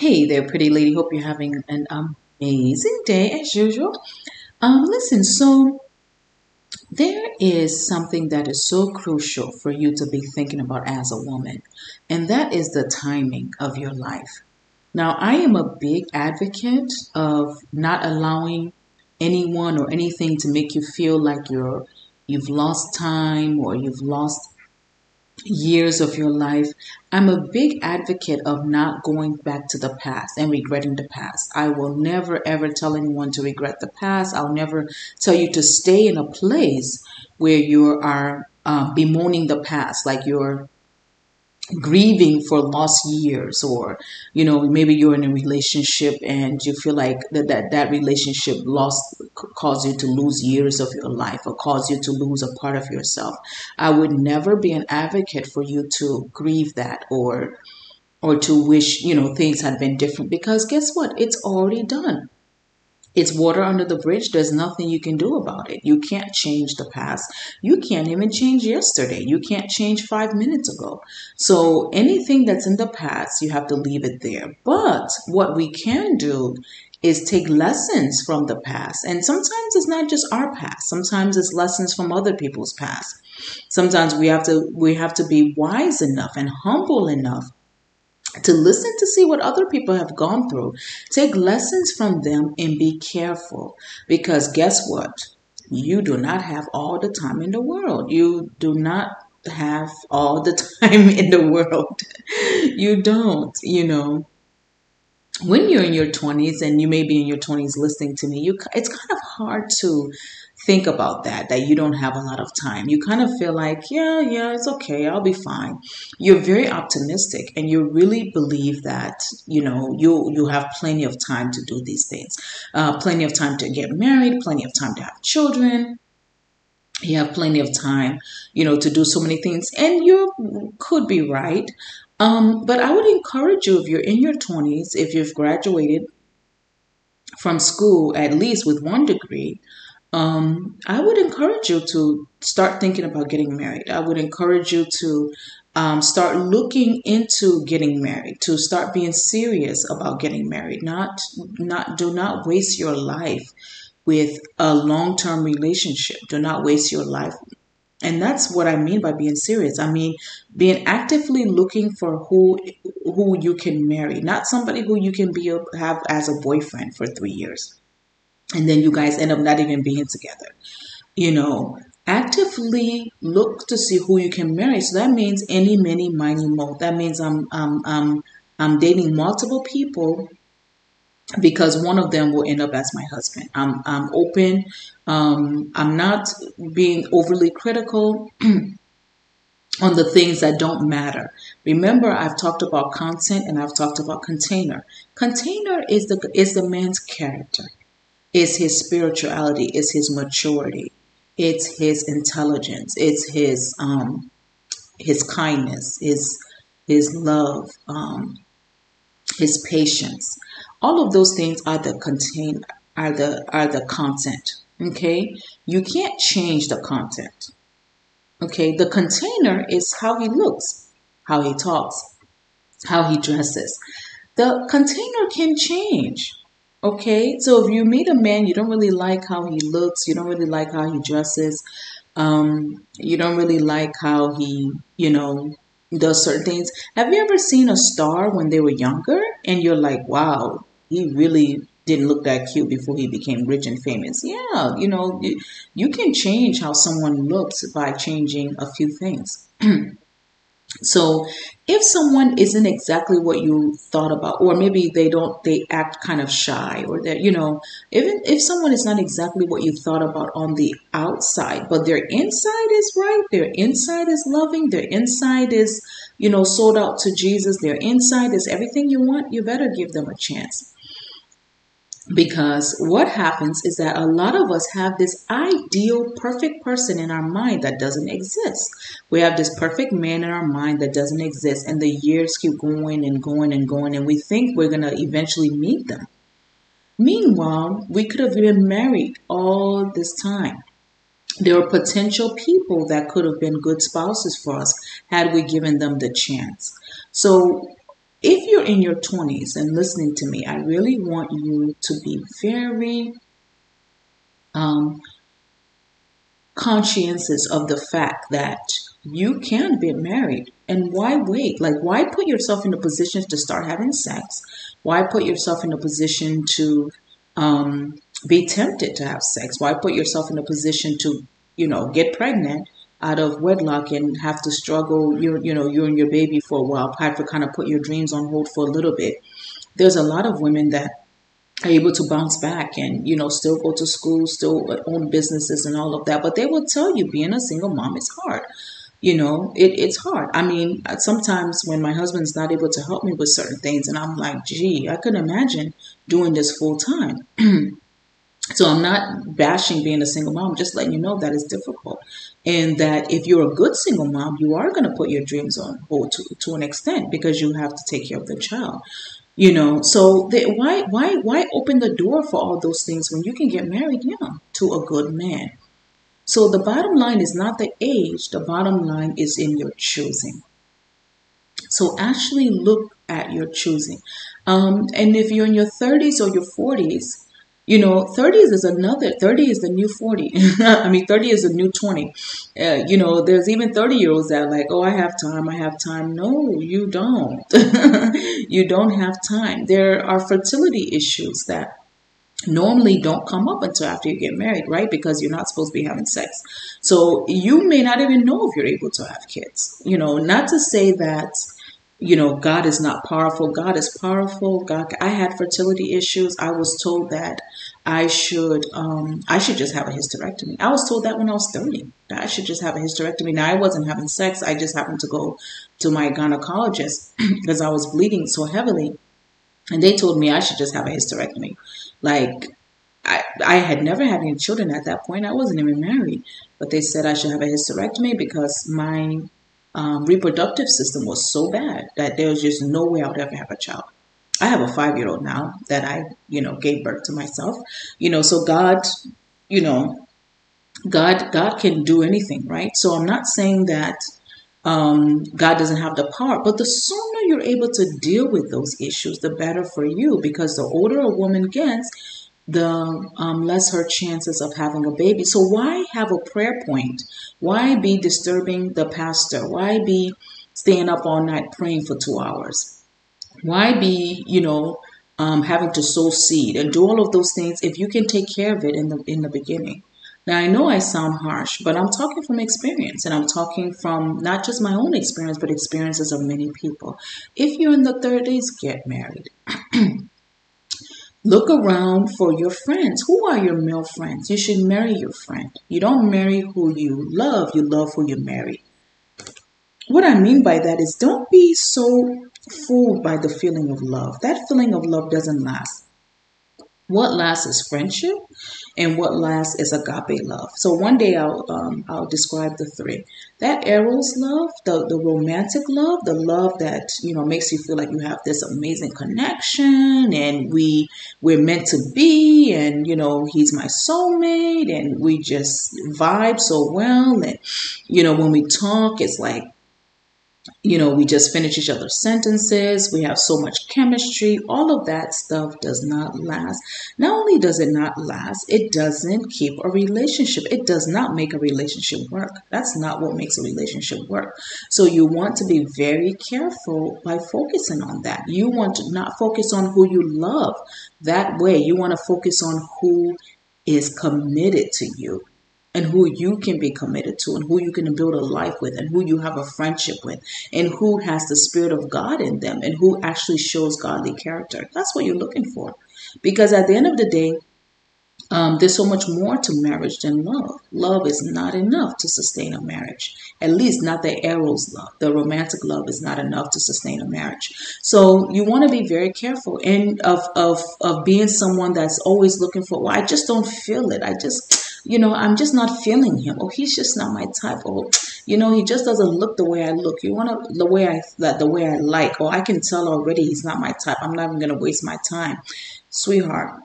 Hey there, pretty lady. Hope you're having an amazing day as usual. Um, listen, so there is something that is so crucial for you to be thinking about as a woman, and that is the timing of your life. Now, I am a big advocate of not allowing anyone or anything to make you feel like you're you've lost time or you've lost years of your life. I'm a big advocate of not going back to the past and regretting the past. I will never ever tell anyone to regret the past. I'll never tell you to stay in a place where you are uh, bemoaning the past, like you're grieving for lost years or you know maybe you're in a relationship and you feel like that that, that relationship lost caused you to lose years of your life or caused you to lose a part of yourself. I would never be an advocate for you to grieve that or or to wish you know things had been different because guess what? It's already done it's water under the bridge. There's nothing you can do about it. You can't change the past. You can't even change yesterday. You can't change five minutes ago. So anything that's in the past, you have to leave it there. But what we can do is take lessons from the past. And sometimes it's not just our past. Sometimes it's lessons from other people's past. Sometimes we have to we have to be wise enough and humble enough to listen to see what other people have gone through. Take lessons from them and be careful because guess what? You do not have all the time in the world. You do not have all the time in the world. you don't, you know. When you're in your 20s and you may be in your 20s listening to me, you it's kind of hard to think about that, that you don't have a lot of time. You kind of feel like, yeah, yeah, it's okay, I'll be fine. You're very optimistic and you really believe that, you know, you, you have plenty of time to do these things, uh, plenty of time to get married, plenty of time to have children. You have plenty of time, you know, to do so many things, and you could be right. Um, but I would encourage you if you're in your 20s, if you've graduated from school at least with one degree, um, I would encourage you to start thinking about getting married. I would encourage you to um, start looking into getting married, to start being serious about getting married. Not, not, do not waste your life with a long term relationship. Do not waste your life. And that's what I mean by being serious. I mean being actively looking for who who you can marry, not somebody who you can be have as a boyfriend for three years and then you guys end up not even being together. You know, actively look to see who you can marry. So that means any, many, many, mo. That means I'm, I'm, I'm, I'm dating multiple people because one of them will end up as my husband. I'm, I'm open. Um, I'm not being overly critical. on the things that don't matter. Remember, I've talked about content and I've talked about container. Container is the is the man's character. It's his spirituality, it's his maturity, it's his intelligence, it's his um his kindness, his his love, um, his patience. All of those things are the contain are the are the content. Okay, you can't change the content. Okay, the container is how he looks, how he talks, how he dresses. The container can change. Okay, so if you meet a man, you don't really like how he looks, you don't really like how he dresses, um, you don't really like how he, you know, does certain things. Have you ever seen a star when they were younger and you're like, wow, he really didn't look that cute before he became rich and famous? Yeah, you know, you, you can change how someone looks by changing a few things. So if someone isn't exactly what you thought about, or maybe they don't, they act kind of shy, or that you know, even if someone is not exactly what you thought about on the outside, but their inside is right, their inside is loving, their inside is, you know, sold out to Jesus, their inside is everything you want, you better give them a chance. Because what happens is that a lot of us have this ideal, perfect person in our mind that doesn't exist. We have this perfect man in our mind that doesn't exist, and the years keep going and going and going, and we think we're going to eventually meet them. Meanwhile, we could have been married all this time. There are potential people that could have been good spouses for us had we given them the chance. So if you're in your 20s and listening to me, I really want you to be very um, conscientious of the fact that you can get married. And why wait? Like, why put yourself in a position to start having sex? Why put yourself in a position to um, be tempted to have sex? Why put yourself in a position to, you know, get pregnant out of wedlock and have to struggle, you, you know, you and your baby for a while, have to kind of put your dreams on hold for a little bit? There's a lot of women that are able to bounce back and you know still go to school still own businesses and all of that but they will tell you being a single mom is hard you know it, it's hard i mean uh, sometimes when my husband's not able to help me with certain things and i'm like gee i couldn't imagine doing this full time so i'm not bashing being a single mom just letting you know that it's difficult and that if you're a good single mom you are going to put your dreams on hold to, to an extent because you have to take care of the child you know so they, why why why open the door for all those things when you can get married young to a good man so the bottom line is not the age, the bottom line is in your choosing. So actually look at your choosing. Um, and if you're in your 30s or your 40s, you know, 30s is another, 30 is the new 40. I mean, 30 is the new 20. Uh, you know, there's even 30 year olds that like, oh, I have time, I have time. No, you don't. you don't have time. There are fertility issues that normally don't come up until after you get married, right? Because you're not supposed to be having sex. So you may not even know if you're able to have kids. You know, not to say that you know God is not powerful. God is powerful. God I had fertility issues. I was told that I should um I should just have a hysterectomy. I was told that when I was 30. That I should just have a hysterectomy. Now I wasn't having sex. I just happened to go to my gynecologist because I was bleeding so heavily. And they told me I should just have a hysterectomy. Like, I, I had never had any children at that point. I wasn't even married. But they said I should have a hysterectomy because my um, reproductive system was so bad that there was just no way I would ever have a child. I have a five year old now that I, you know, gave birth to myself. You know, so God, you know, God, God can do anything, right? So I'm not saying that um, God doesn't have the power. But the sooner you're able to deal with those issues, the better for you because the older a woman gets, the um, less her chances of having a baby. So why have a prayer point? Why be disturbing the pastor? Why be staying up all night praying for two hours? Why be, you know, um, having to sow seed and do all of those things if you can take care of it in the in the beginning? Now, I know I sound harsh, but I'm talking from experience and I'm talking from not just my own experience, but experiences of many people. If you're in the 30s, get married. Look around for your friends. Who are your male friends? You should marry your friend. You don't marry who you love, you love who you marry. What I mean by that is don't be so fooled by the feeling of love. That feeling of love doesn't last. What lasts is friendship, and what lasts is agape love. So one day I'll um, I'll describe the three. That eros love, the the romantic love, the love that you know makes you feel like you have this amazing connection, and we we're meant to be, and you know he's my soulmate, and we just vibe so well, and you know when we talk, it's like you know, we just finish each other's sentences. We have so much chemistry. All of that stuff does not last. Not only does it not last, it doesn't keep a relationship. It does not make a relationship work. That's not what makes a relationship work. So you want to be very careful by focusing on that. You want to not focus on who you love that way. You want to focus on who is committed to you and who you can be committed to and who you can build a life with and who you have a friendship with and who has the spirit of God in them and who actually shows godly character. That's what you're looking for. Because at the end of the day, um, there's so much more to marriage than love. Love is not enough to sustain a marriage. At least not the eros love. The romantic love is not enough to sustain a marriage. So you want to be very careful and of of of being someone that's always looking for. Well, I just don't feel it. I just you know, I'm just not feeling him. Oh, he's just not my type. Oh, you know, he just doesn't look the way I look. You want to the way I that the way I like. Oh, I can tell already he's not my type. I'm not even gonna waste my time, sweetheart.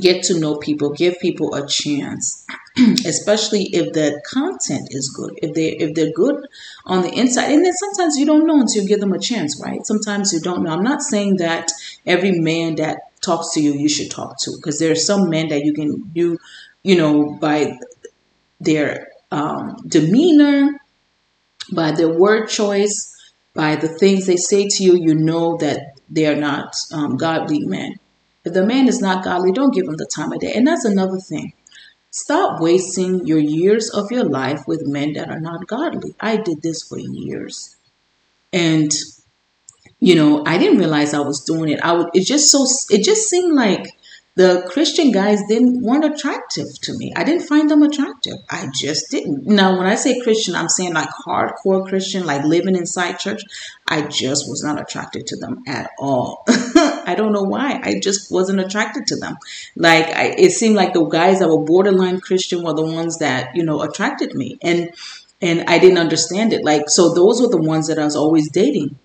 get to know people, give people a chance, especially if the content is good. If they if they're good on the inside, and then sometimes you don't know until you give them a chance, right? Sometimes you don't know. I'm not saying that every man that talks to you you should talk to because there are some men that you can you you know by their um, demeanor, by their word choice, by the things they say to you, you know that they are not um, godly men. If the man is not godly, don't give him the time of day. And that's another thing. Stop wasting your years of your life with men that are not godly. I did this for years. And you know, I didn't realize I was doing it. I would it just so it just seemed like the Christian guys didn't weren't attractive to me. I didn't find them attractive. I just didn't. Now, when I say Christian, I'm saying like hardcore Christian, like living inside church. I just was not attracted to them at all. I don't know why. I just wasn't attracted to them. Like I, it seemed like the guys that were borderline Christian were the ones that you know attracted me, and and I didn't understand it. Like so, those were the ones that I was always dating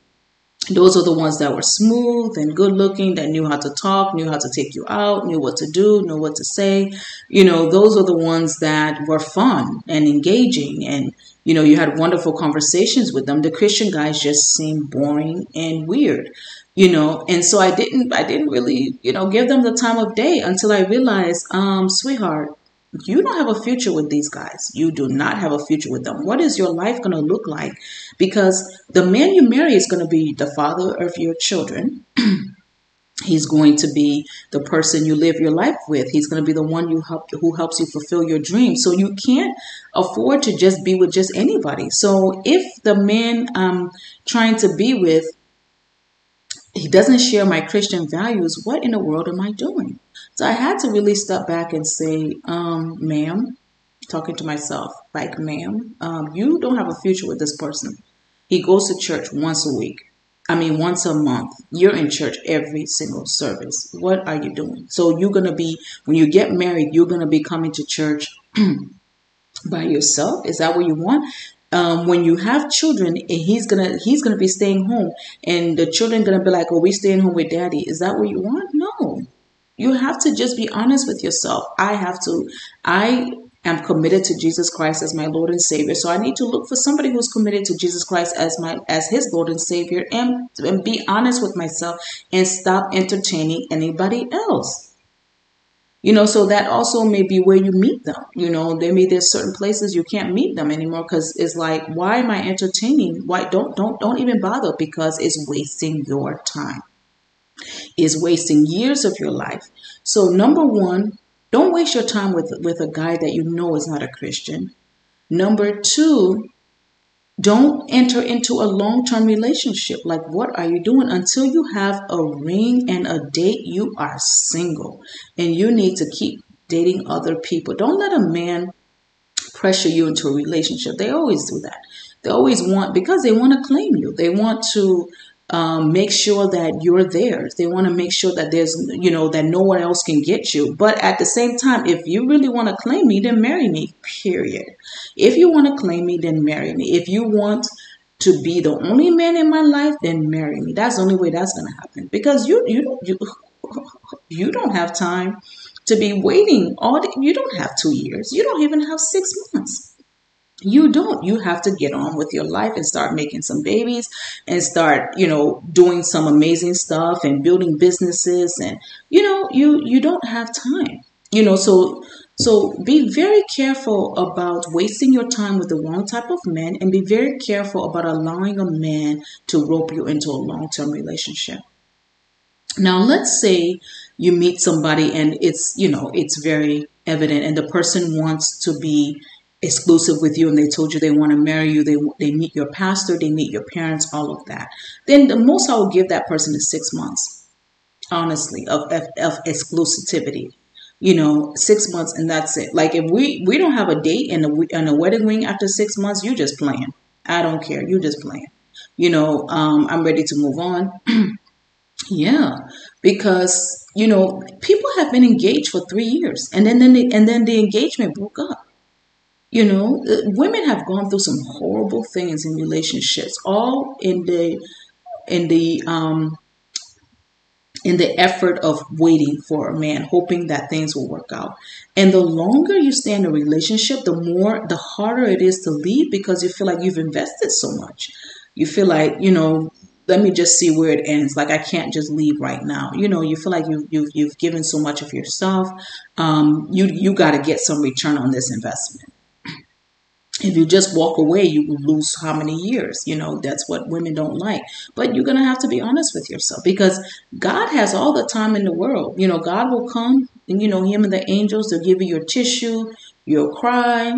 those are the ones that were smooth and good looking that knew how to talk knew how to take you out knew what to do knew what to say. You know those are the ones that were fun and engaging. And you know you had wonderful conversations with them. The christian guys just seemed boring and weird you know? And so i didn't i didn't really you know give them the time of day until i realized um sweetheart you don't have a future with these guys. You do not have a future with them. What is your life going to look like? Because the man you marry is going to be the father of your children. He's going to be the person you live your life with. He's going to be the one you help who helps you fulfill your dreams. So you can't afford to just be with just anybody. So if the man I'm trying to be with he doesn't share my Christian values, what in the world am I doing? So I had to really step back and say, um, ma'am, talking to myself, like, ma'am, um, you don't have a future with this person. He goes to church once a week. I mean, once a month. You're in church every single service. What are you doing? So you're going to be, when you get married, you're going to be coming to church by yourself. Is that what you want? Um, when you have children and he's gonna he's gonna be staying home and the children gonna be like oh we staying home with daddy is that what you want you have to just be honest with yourself. I have to, I am committed to Jesus Christ as my Lord and Savior. So I need to look for somebody who's committed to Jesus Christ as my as his Lord and Savior and, and be honest with myself and stop entertaining anybody else. You know, so that also may be where you meet them. You know, there may there's certain places you can't meet them anymore because it's like, why am I entertaining? Why don't don't don't even bother because it's wasting your time is wasting years of your life. So, number one, don't waste your time with, with a guy that you know is not a Christian. Number two, don't enter into a long term relationship. Like, what are you doing? Until you have a ring and a date, you are single and you need to keep dating other people. Don't let a man pressure you into a relationship. They always do that. They always want, because they want to claim you, they want to um, make sure that you're theirs. They want to make sure that there's, you know, that no one else can get you. But at the same time, if you really want to claim me, then marry me, period. If you want to claim me, then marry me. If you want to be the only man in my life, then marry me. That's the only way that's going to happen because you, you, you, you don't have time to be waiting all you don't have two years. You don't even have six months you don't. You have to get on with your life and start making some babies and start you know doing some amazing stuff and building businesses and you know you you don't have time you know so so be very careful about wasting your time with the wrong type of men and be very careful about allowing a man to rope you into a long-term relationship. Now let's say you meet somebody and it's you know it's very evident and the person wants to be exclusive with you and they told you they want to marry you, they, they meet your pastor, they meet your parents, all of that, then the most I will give that person is six months, honestly, of, of, of exclusivity. You know, six months and that's it. Like if we we don't have a date and a, and a wedding ring after six months, you just playing. I don't care. You just playing. You know, um, I'm ready to move on. yeah, because you know people have been engaged for three years and then, then they, and then the engagement broke up you know, uh, women have gone through some horrible things in relationships, all in the in the um in the effort of waiting for a man, hoping that things will work out. And the longer you stay in a relationship, the more, the harder it is to leave because you feel like you've invested so much. You feel like, you know, let me just see where it ends. Like I can't just leave right now. You know, you feel like you, you've, you've given so much of yourself. Um, you, you got to get some return on this investment if you just walk away, you will lose how many years? You know, that's what women don't like. But you're going to have to be honest with yourself because God has all the time in the world. You know, God will come and, you know, Him and the angels, they'll give you your tissue, you'll cry.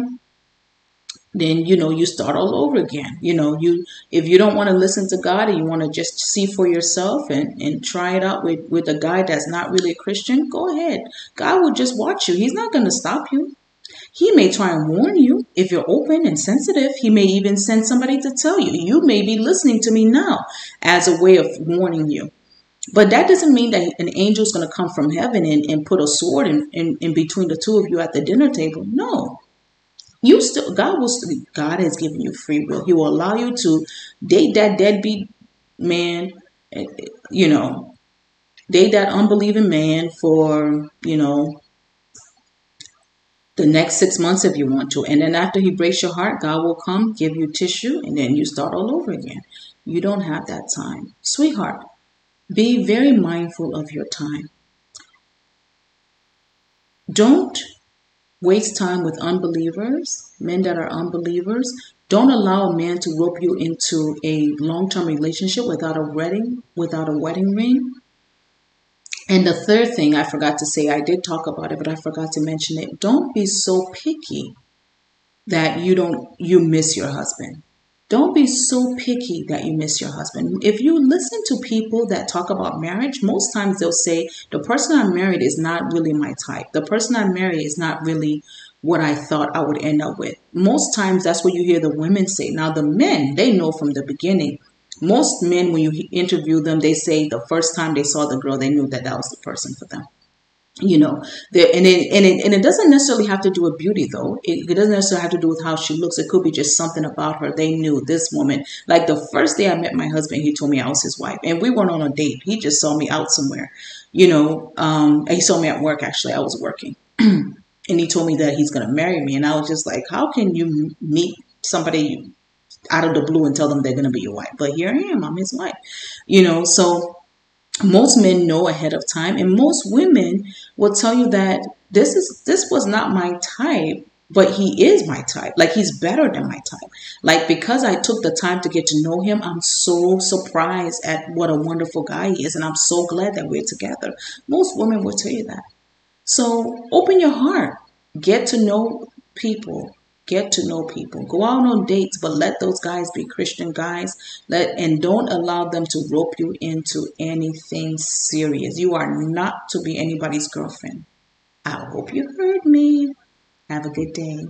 Then, you know, you start all over again. You know, you if you don't want to listen to God and you want to just see for yourself and, and try it out with, with a guy that's not really a Christian, go ahead. God will just watch you. He's not going to stop you. He may try and warn you if you're open and sensitive. He may even send somebody to tell you. You may be listening to me now as a way of warning you. But that doesn't mean that an angel is going to come from heaven and, and put a sword in, in, in between the two of you at the dinner table. No. You still God will still, God has given you free will. He will allow you to date that deadbeat man, eh, you know, date that unbelieving man for, you know, the next six months if you want to. And then after he breaks your heart, God will come, give you tissue, and then you start all over again. You don't have that time. Sweetheart, be very mindful of your time. Don't waste time with unbelievers, men that are unbelievers. Don't allow a man to rope you into a long-term relationship without a wedding, without a wedding ring. And the third thing I forgot to say, I did talk about it, but I forgot to mention it. Don't be so picky that you don't you miss your husband. Don't be so picky that you miss your husband. If you listen to people that talk about marriage, most times they'll say, the person I married is not really my type. The person I married is not really what I thought I would end up with. Most times that's what you hear the women say. Now, the men, they know from the beginning most men, when you interview them, they say the first time they saw the girl, they knew that that was the person for them. You know, and it, and it and it doesn't necessarily have to do with beauty though. It, it doesn't necessarily have to do with how she looks. It could be just something about her. They knew this woman. Like the first day I met my husband, he told me I was his wife, and we weren't on a date. He just saw me out somewhere. You know, um, he saw me at work. Actually, I was working, and he told me that he's going to marry me, and I was just like, how can you meet somebody out of the blue and tell them they're going to be your wife. But here I am, I'm his wife. You know, so most men know ahead of time and most women will tell you that this is this was not my type but he is my type. Like he's better than my type. Like because i took the time to get to know him i'm so surprised at what a wonderful guy he is and i'm so glad that we're together. Most women will tell you that. So open your heart. Get to know people get to know people. Go out on dates but let those guys be christian guys. Let and don't allow them to rope you into anything serious. You are not to be anybody's girlfriend. I hope you heard me. Have a good day